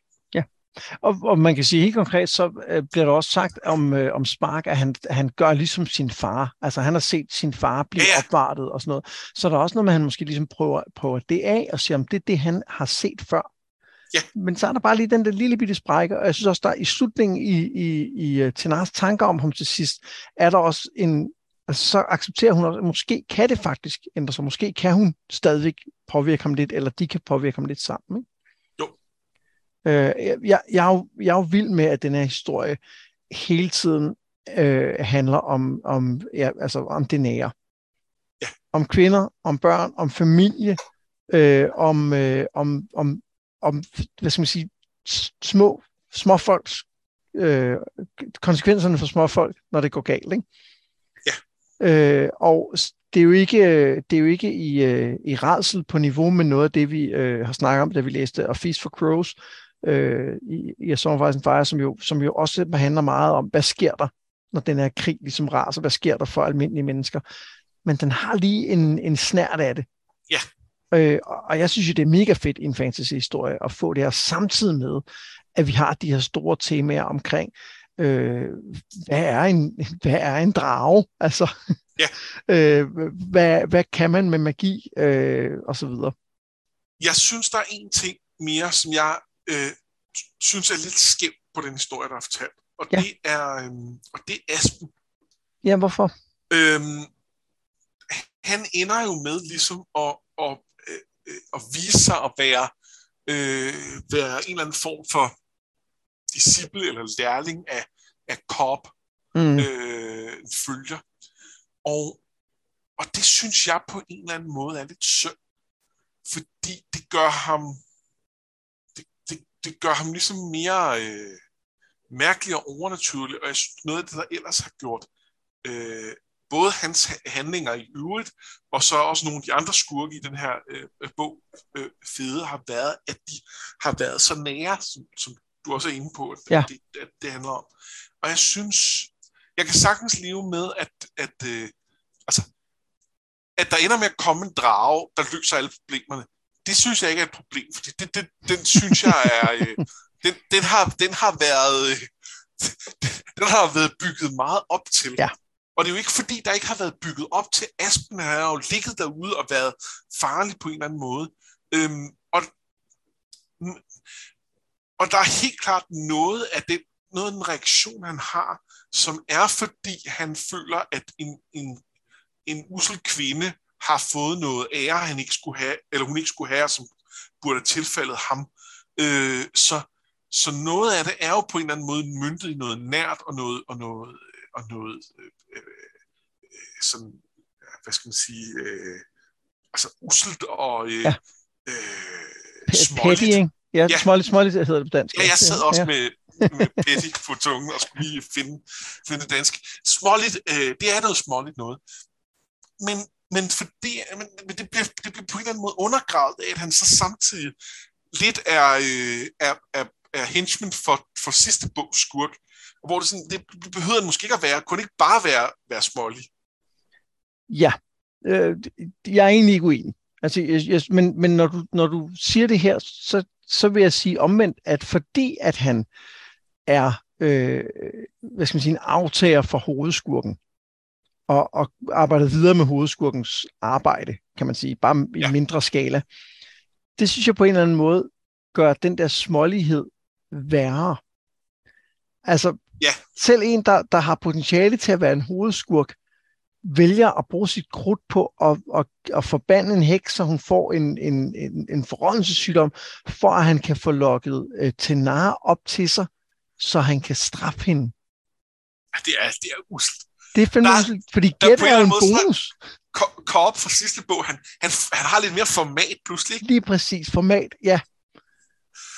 A: Og, og man kan sige helt konkret, så øh, bliver der også sagt om, øh, om Spark, at han, han gør ligesom sin far. Altså han har set sin far blive ja. opvartet og sådan noget. Så der er også noget med, at han måske ligesom prøver, prøver det af og siger, om det er det, han har set før.
B: Ja.
A: Men så er der bare lige den der lille bitte sprække, og jeg synes også, der i slutningen i, i, i øh, Tenars tanker om ham til sidst, er der også en, altså så accepterer hun også, at måske kan det faktisk ændre sig, måske kan hun stadigvæk påvirke ham lidt, eller de kan påvirke ham lidt sammen. Ikke? Øh, jeg, jeg, er jo, jeg er jo vild med, at den her historie hele tiden øh, handler om, om, ja, altså om det nære.
B: Ja.
A: Om kvinder, om børn, om familie, øh, om, øh, om, om om, hvad skal man sige, små, små folks, øh, konsekvenserne for små folk, når det går galt, ikke?
B: Ja.
A: Øh, og det er jo ikke, det er jo ikke i, øh, i redsel på niveau med noget af det, vi øh, har snakket om, da vi læste A Feast for Crows øh, i, i A Song of Ice Fire, som jo, som jo også handler meget om, hvad sker der, når den her krig ligesom raser, hvad sker der for almindelige mennesker. Men den har lige en, en snært af det.
B: Ja.
A: Øh, og jeg synes jo, det er mega fedt i en fantasy-historie at få det her samtidig med, at vi har de her store temaer omkring, øh, hvad, er en, [LAUGHS] hvad er en drage? Altså,
B: ja. [LAUGHS]
A: øh, hvad, hvad kan man med magi? Øh, og så videre.
B: Jeg synes, der er en ting mere, som jeg øh, synes er lidt skæv på den historie, der er fortalt. Og, ja. det, er, øh, og det er Aspen.
A: Ja, hvorfor?
B: Øhm, han ender jo med ligesom at, at øh, at vise sig at være, øh, være en eller anden form for disciple eller lærling af, af Cobb, mm. øh, følger. Og, og det synes jeg på en eller anden måde er lidt synd, fordi det gør ham det, gør ham ligesom mere øh, mærkelig og overnaturlig, og jeg synes, noget af det, der ellers har gjort øh, både hans handlinger i øvrigt, og så også nogle af de andre skurke i den her øh, bog, øh, fede, har været, at de har været så nære, som, som du også er inde på, at,
A: ja.
B: det, at det handler om. Og jeg synes, jeg kan sagtens leve med, at, at, øh, altså, at der ender med at komme en drage, der løser alle problemerne. Det synes jeg ikke er et problem, fordi det, det, den synes jeg er... Øh, [LAUGHS] den, den, har, den har været... Øh, [LAUGHS] den har været bygget meget op til.
A: Ja.
B: Og det er jo ikke fordi, der ikke har været bygget op til. Aspen har jo ligget derude og været farlig på en eller anden måde. Øhm, og, og der er helt klart noget af den, noget af den reaktion, han har, som er fordi han føler, at en, en, en usel kvinde har fået noget ære, han ikke skulle have, eller hun ikke skulle have, som burde have tilfældet ham. Øh, så, så noget af det er jo på en eller anden måde myndet i noget nært og noget, og noget, og noget øh, øh, sådan, hvad skal man sige, øh, altså uselt og øh,
A: ja.
B: øh, småligt.
A: Petty, Ja, ja. småligt, småligt hedder det på dansk.
B: Ja, jeg sad også ja. med, med petty på tungen og skulle lige finde, finde dansk. Småligt, øh, det er noget småligt noget. Men, men, fordi, det, men, men det, bliver, det bliver på en eller anden måde undergravet af, at han så samtidig lidt er, øh, er, er, er henchman for, for sidste bog skurk hvor det, sådan, det behøver den måske ikke at være, kunne ikke bare være, være smålig.
A: Ja, øh, jeg er egentlig ikke uenig. Altså, jeg, jeg, men men når, du, når du siger det her, så så vil jeg sige omvendt, at fordi at han er, øh, hvad skal man sige, en aftager for hovedskurken, og, og arbejder videre med hovedskurkens arbejde, kan man sige, bare i ja. mindre skala. Det synes jeg på en eller anden måde gør den der smålighed værre. Altså, ja. selv en, der, der har potentiale til at være en hovedskurk, vælger at bruge sit krudt på at, at, at forbande en heks, så hun får en, en, en, en forrådelsessygdom, for at han kan få lukket øh, Tenar op til sig, så han kan straffe hende.
B: Det er, det er usselt.
A: Det er fandme der, fordi gæt er en bonus.
B: Korp fra sidste bog, han, han, han har lidt mere format pludselig.
A: Lige præcis, format, ja.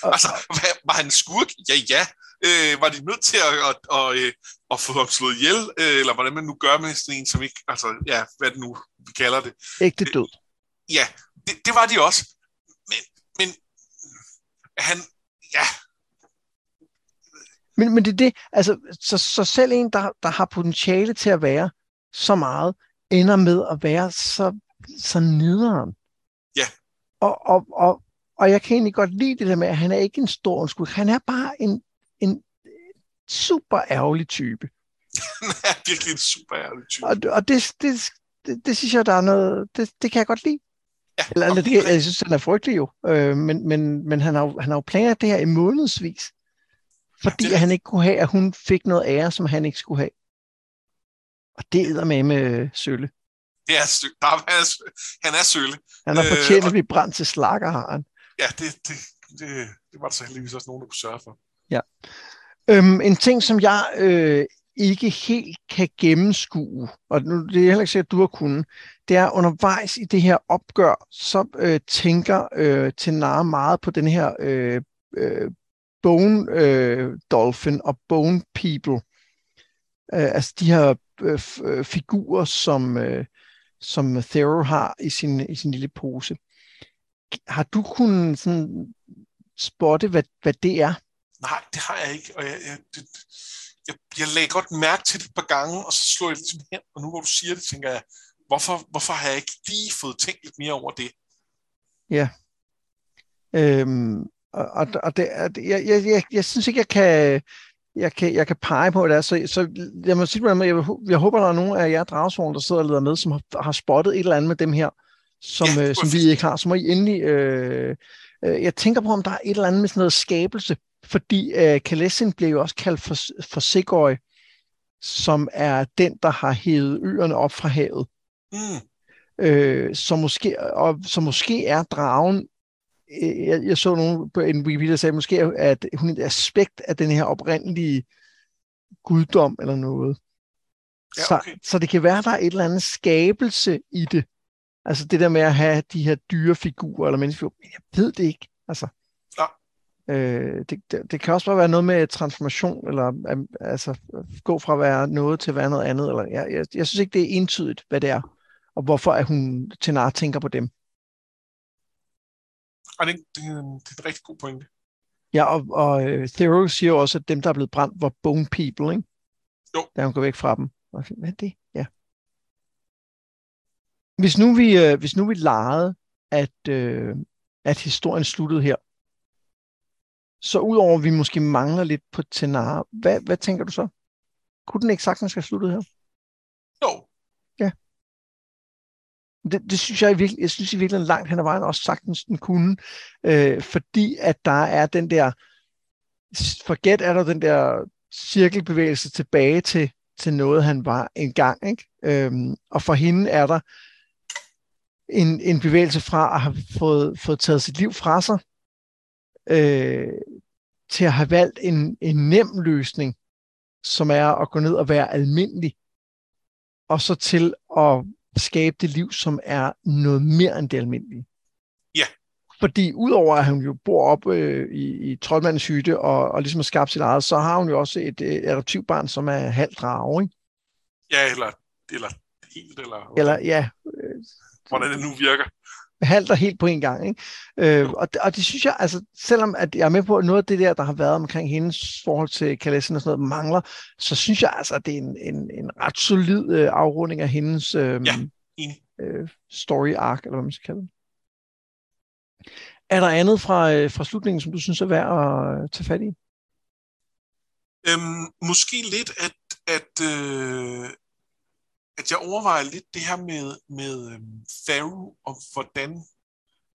B: Og, altså, hvad, var han skurk? Ja, ja. Øh, var de nødt til at, at, at, at, at få ham slået ihjel? Øh, eller hvordan man nu gør med sådan en, som ikke... Altså, ja, hvad det nu vi kalder det.
A: Ægte død.
B: Øh, ja, det, det var de også. Men, men han... Ja,
A: men, men det er det, altså, så, så selv en, der, der har potentiale til at være så meget, ender med at være så, så nederen.
B: Ja.
A: Og, og, og, og jeg kan egentlig godt lide det der med, at han er ikke en stor undskyld. Han er bare en, en super ærgerlig type. [LAUGHS]
B: han er virkelig en super ærgerlig type.
A: Og, og det, det, det, det synes jeg, der er noget, det, det kan jeg godt lide. Ja, eller, eller det, jeg synes, han er frygtelig jo. Øh, men men, men han, har, han har jo planlagt det her i månedsvis. Fordi det... han ikke kunne have, at hun fik noget ære, som han ikke skulle have. Og det er med med Sølle.
B: Det er, sø- er, han, er, han er Sølle.
A: Han har fortjent øh, at blive brændt til slakker, har han.
B: Ja, det, det, det, det var der så heldigvis også nogen, der kunne sørge for.
A: Ja. Øhm, en ting, som jeg øh, ikke helt kan gennemskue, og nu det er heller ikke sikkert, at du har kunnet, det er undervejs i det her opgør, så øh, tænker øh, Tenar meget på den her øh, øh, Bone øh, Dolphin og Bone People. Øh, altså de her øh, øh, figurer, som, øh, som Theroux har i sin, i sin lille pose. Har du kunnet sådan spotte, hvad, hvad det er?
B: Nej, det har jeg ikke. Og jeg, jeg, det, jeg, jeg lagde godt mærke til det et par gange, og så slog jeg ligesom hen, og nu hvor du siger det, tænker jeg, hvorfor, hvorfor har jeg ikke lige fået tænkt lidt mere over det?
A: Ja. Øhm, og, og det, jeg, jeg, jeg, jeg synes ikke, jeg kan, jeg kan, jeg kan pege på det. Så, så jeg må sige, at jeg, jeg håber, der er nogen af jer dragsvogn, der sidder og leder med, som har, har spottet et eller andet med dem her, som, ja, øh, som vi ikke har. Så må I endelig... Øh, øh, jeg tænker på, om der er et eller andet med sådan noget skabelse, fordi øh, Kalessin bliver jo også kaldt for, for Sigøj, som er den, der har hævet øerne op fra havet. Mm. Øh, så, måske, og, så måske er dragen jeg, jeg så nogen på en Wikipedia, der sagde måske, at hun er et aspekt af den her oprindelige guddom eller noget. Ja, okay. så, så det kan være, der er et eller andet skabelse i det. Altså det der med at have de her dyre figurer eller menneskefigurer. Men jeg ved det ikke. Altså,
B: ja.
A: øh, det, det, det kan også bare være noget med transformation, eller altså gå fra at være noget til at være noget andet. Eller, jeg, jeg, jeg synes ikke, det er entydigt, hvad det er, og hvorfor at hun til tænker på dem.
B: Og det, det, det er en rigtig god pointe.
A: Ja, og, og uh, Theroux siger også, at dem, der er blevet brændt, var bone people, ikke?
B: Jo.
A: Da hun går væk fra dem. Hvad er det? Ja. Hvis nu vi, uh, hvis nu vi legede, at, uh, at historien sluttede her, så udover at vi måske mangler lidt på Tenar, hvad, hvad tænker du så? Kunne den ikke sagtens have sluttet her?
B: Jo,
A: det, det synes jeg, virkelig, jeg synes i virkeligheden langt hen ad vejen også sagtens den kunne, øh, fordi at der er den der, forget er der den der cirkelbevægelse tilbage til, til noget, han var engang. Ikke? Øhm, og for hende er der en, en bevægelse fra at have fået, fået taget sit liv fra sig, øh, til at have valgt en, en nem løsning, som er at gå ned og være almindelig, og så til at skabe det liv, som er noget mere end det almindelige.
B: Ja.
A: Fordi udover at hun jo bor op øh, i, i troldmandens hytte og, og ligesom har skabt sit eget, så har hun jo også et øh, adoptivbarn, som er halvt drage, ikke?
B: Ja, eller, eller helt, eller...
A: Eller, ja. Øh,
B: hvordan det nu virker.
A: Halvt og helt på en gang, ikke? Øh, og, og det synes jeg, altså, selvom at jeg er med på, at noget af det der, der har været omkring hendes forhold til Kalessen og sådan noget, mangler, så synes jeg altså, at det er en, en, en ret solid øh, afrunding af hendes øh, ja, øh, story arc, eller hvad man skal kalde det. Er der andet fra, øh, fra slutningen, som du synes er værd at øh, tage fat i?
B: Øhm, måske lidt, at, at, øh, at jeg overvejer lidt det her med, med øhm, Theru, og hvordan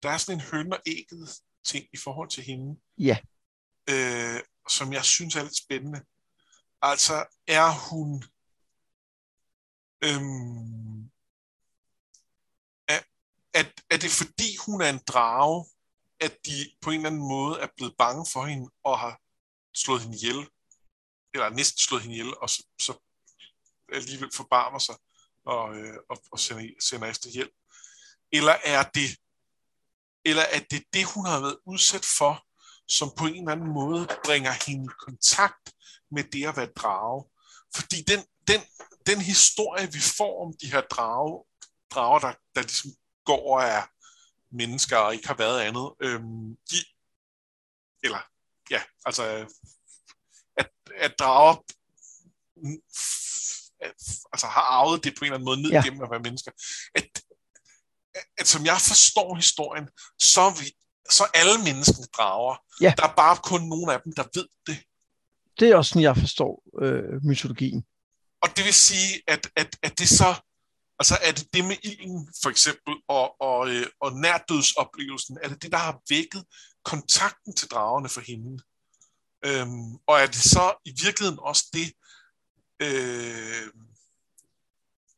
B: der er sådan en høn og ægget ting i forhold til hende.
A: Ja.
B: Øh, som jeg synes er lidt spændende. Altså, er hun... Øhm, er, er, er det fordi, hun er en drage, at de på en eller anden måde er blevet bange for hende og har slået hende ihjel? Eller næsten slået hende ihjel, og så, så alligevel forbarmer sig og, øh, og, og sender, sender efter hjælp? Eller er det eller er det det, hun har været udsat for, som på en eller anden måde bringer hende i kontakt med det at være drage? Fordi den, den, den historie, vi får om de her drage, drager, der, der ligesom går og er mennesker og ikke har været andet, øhm, de, eller ja, altså at, at drager altså har arvet det på en eller anden måde ned ja. gennem at være mennesker. At, at som jeg forstår historien, så er, vi, så er alle menneskene drager. Ja. Der er bare kun nogle af dem, der ved det.
A: Det er også sådan, jeg forstår øh, mytologien.
B: Og det vil sige, at, at, at det så, altså er det det med ilden for eksempel, og, og, øh, og nærdødsoplevelsen, er det det, der har vækket kontakten til dragerne for hende? Øhm, og er det så i virkeligheden også det, øh,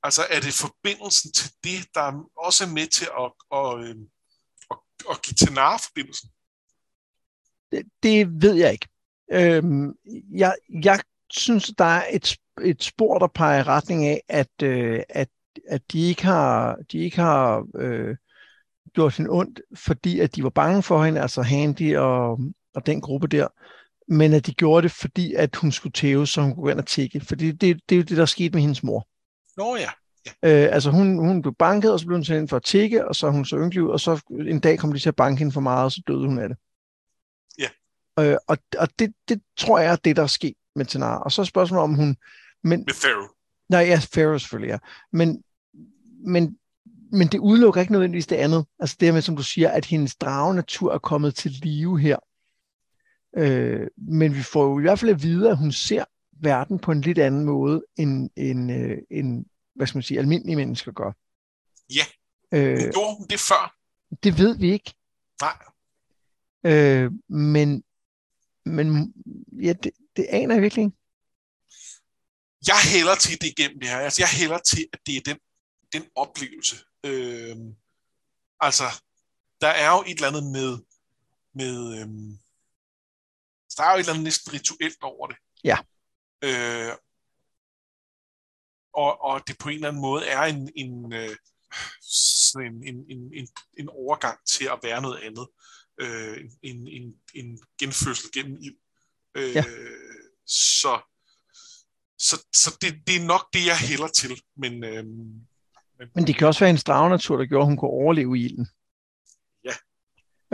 B: Altså er det forbindelsen til det, der også er med til at, at, og, at, at give til forbindelsen?
A: Det, det ved jeg ikke. Øhm, jeg, jeg synes, der er et, et spor, der peger i retning af, at, øh, at, at de ikke har, de ikke har øh, gjort hende ondt, fordi at de var bange for hende, altså Handy og, og den gruppe der, men at de gjorde det, fordi at hun skulle tæve, så hun kunne gå ind og tække. Fordi det, det er jo det, der skete med hendes mor.
B: Nå ja. ja.
A: Øh, altså hun, hun blev banket, og så blev hun sendt for at tække, og så hun så ynglig ud, og så en dag kom de til at banke hende for meget, og så døde hun af det.
B: Ja.
A: Øh, og og det, det tror jeg er det, der er sket med Tanar. Og så er spørgsmålet om hun... Men,
B: med Pharaoh.
A: Nej, ja, Pharaoh selvfølgelig, ja. Men, men, men det udelukker ikke nødvendigvis det andet. Altså det med, som du siger, at hendes dragenatur er kommet til live her. Øh, men vi får jo i hvert fald at vide, at hun ser verden på en lidt anden måde, end, end, øh, end hvad skal man sige, almindelige mennesker gør.
B: Ja, øh, men gjorde hun det før?
A: Det ved vi ikke.
B: Nej.
A: Øh, men men ja, det, det aner jeg virkelig ikke.
B: Jeg hælder til det igennem det her. Altså, jeg hælder til, at det er den, den oplevelse. Øh, altså, der er jo et eller andet med, med øh, der er jo et eller andet næsten rituelt over det.
A: Ja.
B: Øh, og, og det på en eller anden måde er en, en, øh, sådan en, en, en, en, en overgang til at være noget andet. Øh, en, en, en genfødsel gennem ild. Øh, ja. Så, så, så det, det er nok det, jeg hælder til. Men, øh,
A: men, men det kan også være en dragnatur, der gjorde, at hun kunne overleve i ilden.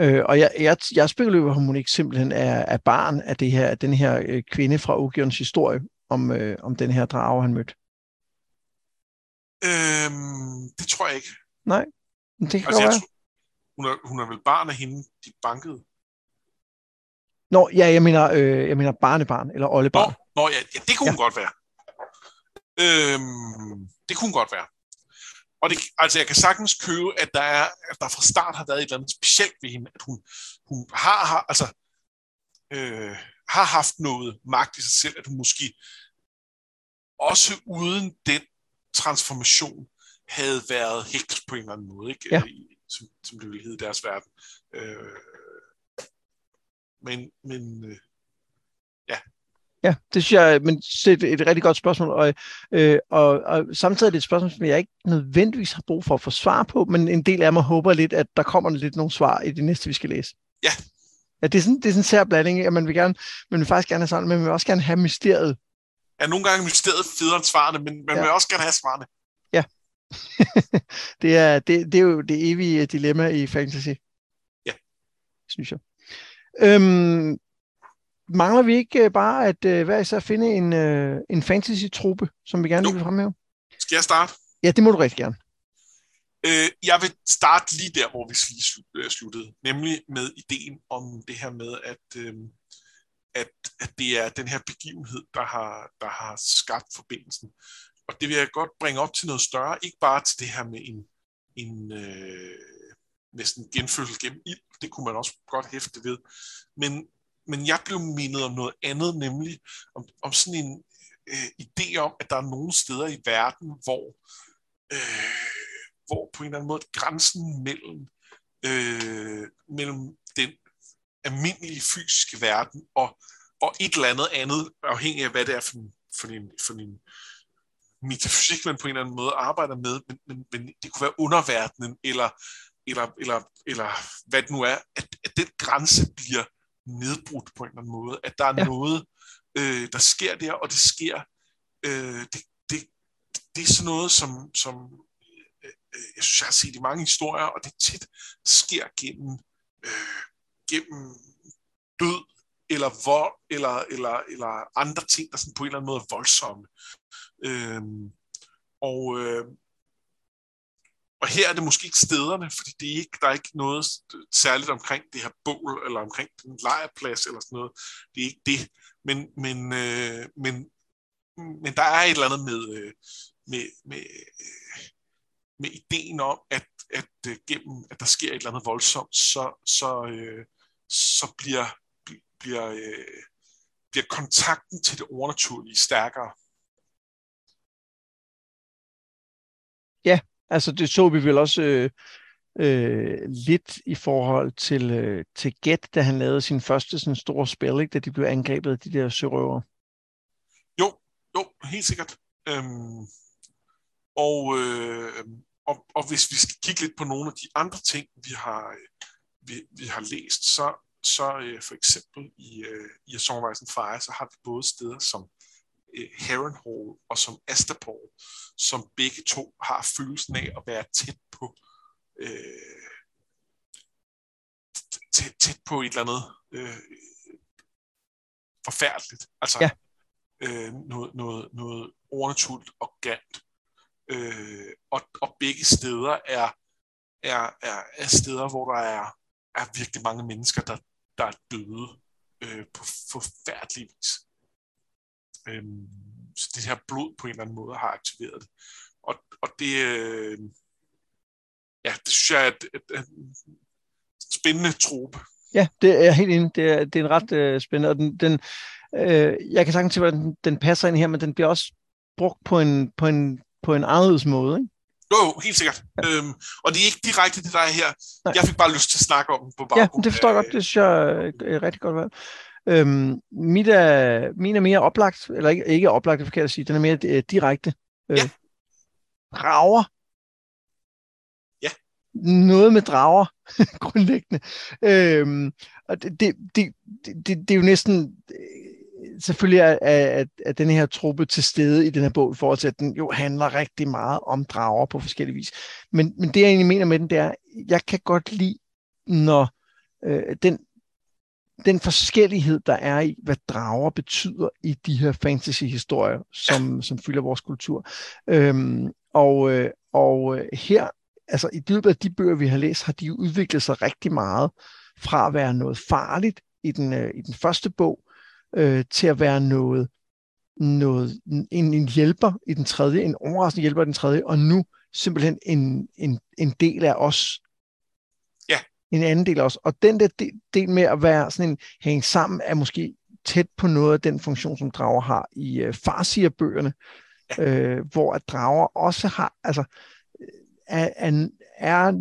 A: Øh, og jeg, jeg, jeg spekulerer, om hun ikke simpelthen er, er barn af det her, den her øh, kvinde fra Ogierns historie, om, øh, om den her drage, han mødte.
B: Øhm, det tror jeg ikke.
A: Nej, det kan altså, være.
B: hun, er, hun er vel barn af hende, de bankede.
A: Nå, ja, jeg mener, øh, jeg mener barnebarn, eller oldebarn.
B: Nå, nå ja, ja, det kunne ja. hun godt være. Øhm, det kunne hun godt være. Og det, altså, jeg kan sagtens købe, at der, er, at der fra start har været et eller andet specielt ved hende, at hun, hun har, har, altså, øh, har haft noget magt i sig selv, at hun måske også uden den transformation havde været heks på en eller anden måde, ikke?
A: Ja.
B: I, som, som det ville hedde deres verden. Øh, men, men øh, ja.
A: Ja, det synes jeg men det er et, et rigtig godt spørgsmål, og, øh, og, og samtidig er det et spørgsmål, som jeg ikke nødvendigvis har brug for at få svar på, men en del af mig håber lidt, at der kommer lidt nogle svar i det næste, vi skal læse.
B: Ja.
A: Ja, det er sådan, det er sådan en sær blanding, at man vil, gerne, man vil faktisk gerne have sådan, men man vil også gerne have mysteriet
B: er nogle gange mysteriet federe end svarene, men man ja. vil også gerne have svarene.
A: Ja. [LAUGHS] det, er, det, det er jo det evige dilemma i fantasy.
B: Ja.
A: Synes jeg. Øhm, mangler vi ikke øh, bare at uh, hver især finde en, uh, en fantasy-truppe, som vi gerne vil fremhæve?
B: Skal jeg starte?
A: Ja, det må du rigtig gerne.
B: Øh, jeg vil starte lige der, hvor vi lige sluttede, nemlig med ideen om det her med, at, øh, at, at det er den her begivenhed, der har, der har skabt forbindelsen. Og det vil jeg godt bringe op til noget større, ikke bare til det her med en, en øh, næsten genfødsel gennem ild, det kunne man også godt hæfte ved, men, men jeg blev mindet om noget andet, nemlig om, om sådan en øh, idé om, at der er nogle steder i verden, hvor, øh, hvor på en eller anden måde grænsen mellem, øh, mellem den almindelige fysiske verden og, og et eller andet andet, afhængig af hvad det er for en, for en, for en metafysik, man på en eller anden måde arbejder med, men, men, men det kunne være underverdenen, eller, eller, eller, eller hvad det nu er, at, at den grænse bliver nedbrudt på en eller anden måde, at der er ja. noget, øh, der sker der, og det sker, øh, det, det, det er sådan noget, som, som øh, øh, jeg synes, jeg har set i mange historier, og det tit sker gennem, øh, gennem død, eller vold, eller, eller, eller andre ting, der sådan på en eller anden måde er voldsomme. Øh, og, øh, og her er det måske ikke stederne, fordi det er ikke, der er ikke noget særligt omkring det her bål, eller omkring den lejrplads, eller sådan noget. Det er ikke det. Men, men, øh, men, men der er et eller andet med, øh, med, med, øh, med ideen om, at, at øh, gennem, at der sker et eller andet voldsomt, så, så, øh, så bliver, bliver, øh, bliver kontakten til det overnaturlige stærkere.
A: Ja, altså det så vi vel også øh, øh, lidt i forhold til, øh, til Get, da han lavede sin første sådan store spil, ikke, da de blev angrebet af de der sørøver.
B: Jo, jo, helt sikkert. Øhm, og, øh, og, og hvis vi skal kigge lidt på nogle af de andre ting, vi har, øh, vi, vi har læst, så, så øh, for eksempel i, øh, i A Song Rise Fire, så har vi både steder som Harrenhal og som Astapor, som begge to har følelsen af at være tæt på øh, tæt, tæt på et eller andet øh, forfærdeligt. Altså ja. øh, noget, noget, noget overnaturligt og galt. Øh, og, og begge steder er, er, er, er steder, hvor der er, er virkelig mange mennesker, der, der er døde øh, på forfærdelig vis. Øh, så det her blod på en eller anden måde har aktiveret det. Og, og det, øh, ja, det synes jeg er et, et, et spændende trope.
A: Ja, det er jeg helt enig. Det er, det er en ret øh, spændende, og den, den øh, jeg kan sagtens se, hvordan den, den passer ind her, men den bliver også brugt på en, på en, på en anderledes måde, ikke?
B: Jo, helt sikkert. Ja. Øhm, og det er ikke direkte det, der er her. Nej. Jeg fik bare lyst til at snakke om på
A: baggrund. Ja, det forstår jeg godt. Det synes jeg er rigtig godt valg. Øhm, mit er, min er mere oplagt, eller ikke, ikke oplagt, det er forkert at sige, den er mere øh, direkte. Øh, ja. Drager.
B: Ja.
A: Noget med drager, [LAUGHS] grundlæggende. Øhm, og det, det, det, det, det er jo næsten selvfølgelig er, er, er den her truppe til stede i den her bog, i forhold til, at den jo handler rigtig meget om drager på forskellige vis. Men, men det, jeg egentlig mener med den, det er, jeg kan godt lide, når øh, den, den forskellighed, der er i, hvad drager betyder i de her fantasy-historier, som, som fylder vores kultur. Øhm, og, øh, og øh, her, altså i løbet af de bøger, vi har læst, har de udviklet sig rigtig meget fra at være noget farligt i den, øh, i den første bog, øh, til at være noget, noget en, en hjælper i den tredje, en overraskende hjælper i den tredje, og nu simpelthen en, en, en del af os. En anden del os. Og den der del med at være sådan en hænge sammen, er måske tæt på noget af den funktion, som drager har i øh, farsigerbøgerne, ja. øh, hvor at drager også har, altså, er, er, er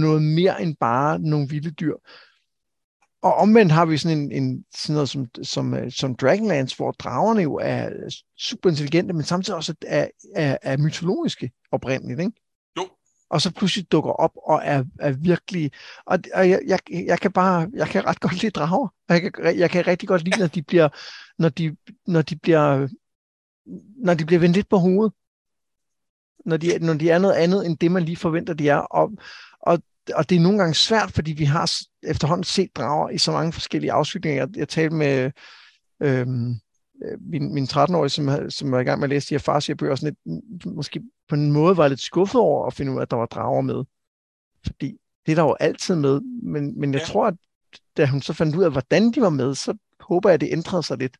A: noget mere end bare nogle vilde dyr, og omvendt har vi sådan en, en sådan noget som, som, øh, som Dragonlance, hvor dragerne jo er super intelligente, men samtidig også er, er, er mytologiske oprindeligt, ikke? Og så pludselig dukker op og er, er virkelig... Og, og jeg, jeg, jeg, kan bare... Jeg kan ret godt lide drager. Jeg kan, jeg kan rigtig godt lide, når de bliver... Når de, når de bliver når de bliver vendt lidt på hovedet. Når de, når de er noget andet, end det, man lige forventer, de er. Og, og og det er nogle gange svært, fordi vi har efterhånden set drager i så mange forskellige afskygninger. Jeg, jeg talte med, øhm, øh, min, min 13-årige, som, som var i gang med at læse de her farsigerbøger, sådan lidt, måske på en måde var lidt skuffet over at finde ud af, at der var drager med. Fordi det er der jo altid med, men, men jeg ja. tror, at da hun så fandt ud af, hvordan de var med, så håber jeg, at det ændrede sig lidt.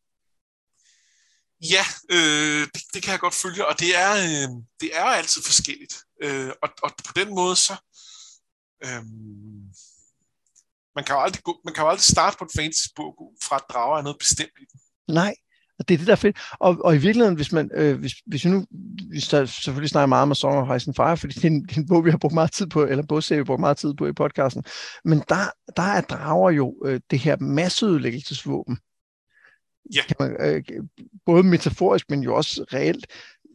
B: Ja, øh, det, det kan jeg godt følge, og det er, øh, det er altid forskelligt. Øh, og, og på den måde så... Øh, man kan jo aldrig, man kan jo aldrig starte på en fantasy-bog fra at drage af noget bestemt i den.
A: Nej, og det er det, der er fedt. Og, og i virkeligheden, hvis man, øh, hvis, hvis vi nu, vi selvfølgelig snakker meget om Song of Ice and Fire, fordi det er, en, det er en bog, vi har brugt meget tid på, eller bogserie, vi har brugt meget tid på i podcasten, men der, der er drager jo øh, det her masseødelæggelsesvåben.
B: Ja.
A: Kan man, øh, både metaforisk, men jo også reelt.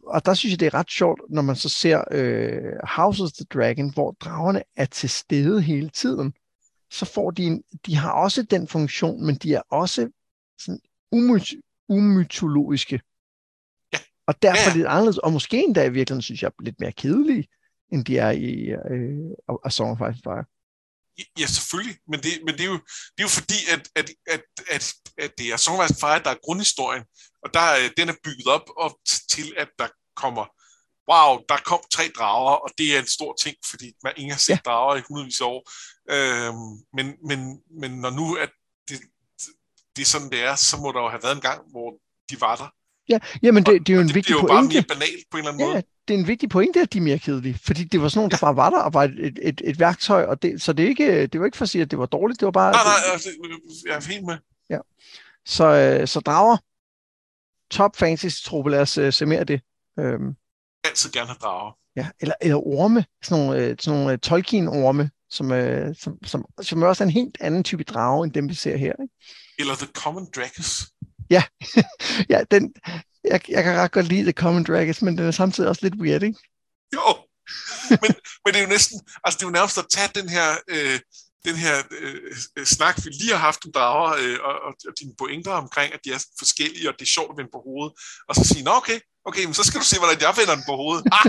A: Og der synes jeg, det er ret sjovt, når man så ser øh, House of the Dragon, hvor dragerne er til stede hele tiden. Så får de en, de har også den funktion, men de er også sådan umyt- umytologiske.
B: Ja.
A: Og derfor
B: ja,
A: lidt anderledes, og måske endda i virkeligheden, synes jeg, lidt mere kedelige, end de er i øh, A Song of Ice Fire.
B: Ja, selvfølgelig, men det, men det, er, jo, det er jo fordi, at, at, at, at, at det er Song of Ice Fire, der er grundhistorien, og der, den er bygget op, op til, at der kommer, wow, der kom tre drager, og det er en stor ting, fordi man ikke har set ja. drager i hundredvis af år. Øhm, men, men, men når nu at det, er sådan, det er, så må der jo have været en gang, hvor de var der.
A: Ja, jamen det, det er jo en
B: det
A: vigtig
B: pointe. Det er jo bare mere banalt på en eller anden
A: ja,
B: måde.
A: det er en vigtig pointe, at de er mere kedelige, fordi det var sådan nogle, der bare var der, og var et, et, et, et værktøj, og det, så det, er ikke, det var ikke for at sige, at det var dårligt, det var bare...
B: Nej, nej, altså, jeg er helt med.
A: Ja. Så, øh, så drager, top fantasy-truppe, lad os uh, se mere af det. Øhm,
B: Altid gerne have drager.
A: ja, eller, eller orme, sådan nogle, øh, sådan nogle uh, Tolkien-orme, som, øh, som, som, som også er en helt anden type drage, end dem vi ser her. Ikke?
B: Eller The Common Dragons.
A: Ja, [LAUGHS] ja den, jeg, jeg kan ret godt lide The Common Dragons, men den er samtidig også lidt weird, ikke?
B: Jo, [LAUGHS] men, men det er jo næsten, altså det er jo nærmest at tage den her, øh, den her øh, snak, vi lige har haft om drager, øh, og, og, og dine pointer omkring, at de er forskellige, og det er sjovt at vende på hovedet, og så sige, nå okay, okay, men så skal du se, hvordan jeg vender den på hovedet. Ah!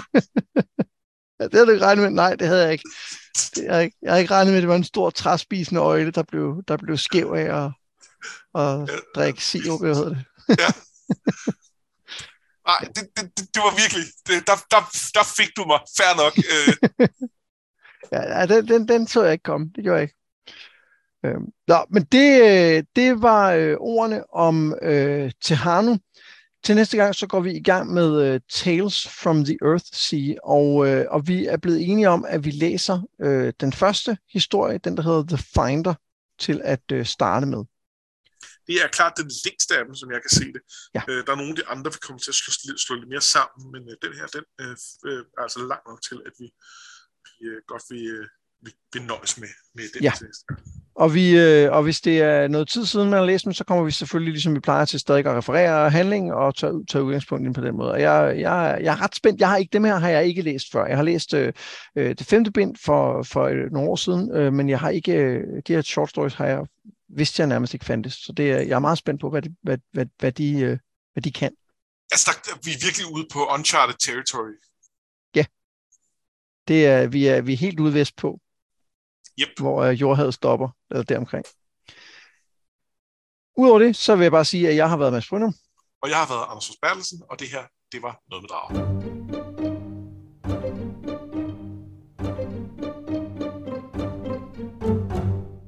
B: [LAUGHS]
A: ja, det havde du ikke regnet med. Nej, det havde jeg ikke. Det, jeg, jeg havde ikke regnet med, at det var en stor træspisende øjle, der blev, der blev skæv af at,
B: Ja.
A: drikke sirup, hvad hedder det. [LAUGHS]
B: ja. Nej, det, det, det, var virkelig, det, der, der, der fik du mig, fair nok. Øh, [LAUGHS]
A: Ja, ja den, den, den så jeg ikke komme. Det gjorde jeg ikke. Øhm, nå, men det, øh, det var øh, ordene om øh, Tehanu. Til næste gang, så går vi i gang med øh, Tales from the Earth Sea, og, øh, og vi er blevet enige om, at vi læser øh, den første historie, den der hedder The Finder, til at øh, starte med.
B: Det er klart den længste af dem, som jeg kan se det.
A: Ja.
B: Øh, der er nogle af de andre, vi kommer til at slå, lidt- slå lidt mere sammen, men øh, den her, den øh, øh, er altså langt nok til, at vi, vi øh, godt vil, øh, vi, vi nøjes med, med den
A: Ja. Og, vi, øh, og hvis det er noget tid siden, man har læst dem, så kommer vi selvfølgelig, ligesom vi plejer til, stadig at referere handling og tage, tage udgangspunkt i den på den måde. Og jeg, jeg, jeg er ret spændt. Jeg har ikke, dem her har jeg ikke læst før. Jeg har læst øh, øh, det femte bind for, for øh, nogle år siden, øh, men jeg har ikke, øh, de her short stories har jeg vidste jeg nærmest ikke fandtes. Så det, er- jeg er meget spændt på, hvad de, hvad, hvad, hvad de, øh, hvad de kan.
B: Altså, der, vi er virkelig ude på uncharted territory.
A: Det er, vi, er, vi er helt ude vest på,
B: Yep.
A: hvor øh, jordhavet stopper, eller deromkring. Udover det, så vil jeg bare sige, at jeg har været Mads Brynum.
B: Og jeg har været Anders Hos Bertelsen, og det her, det var noget med drager.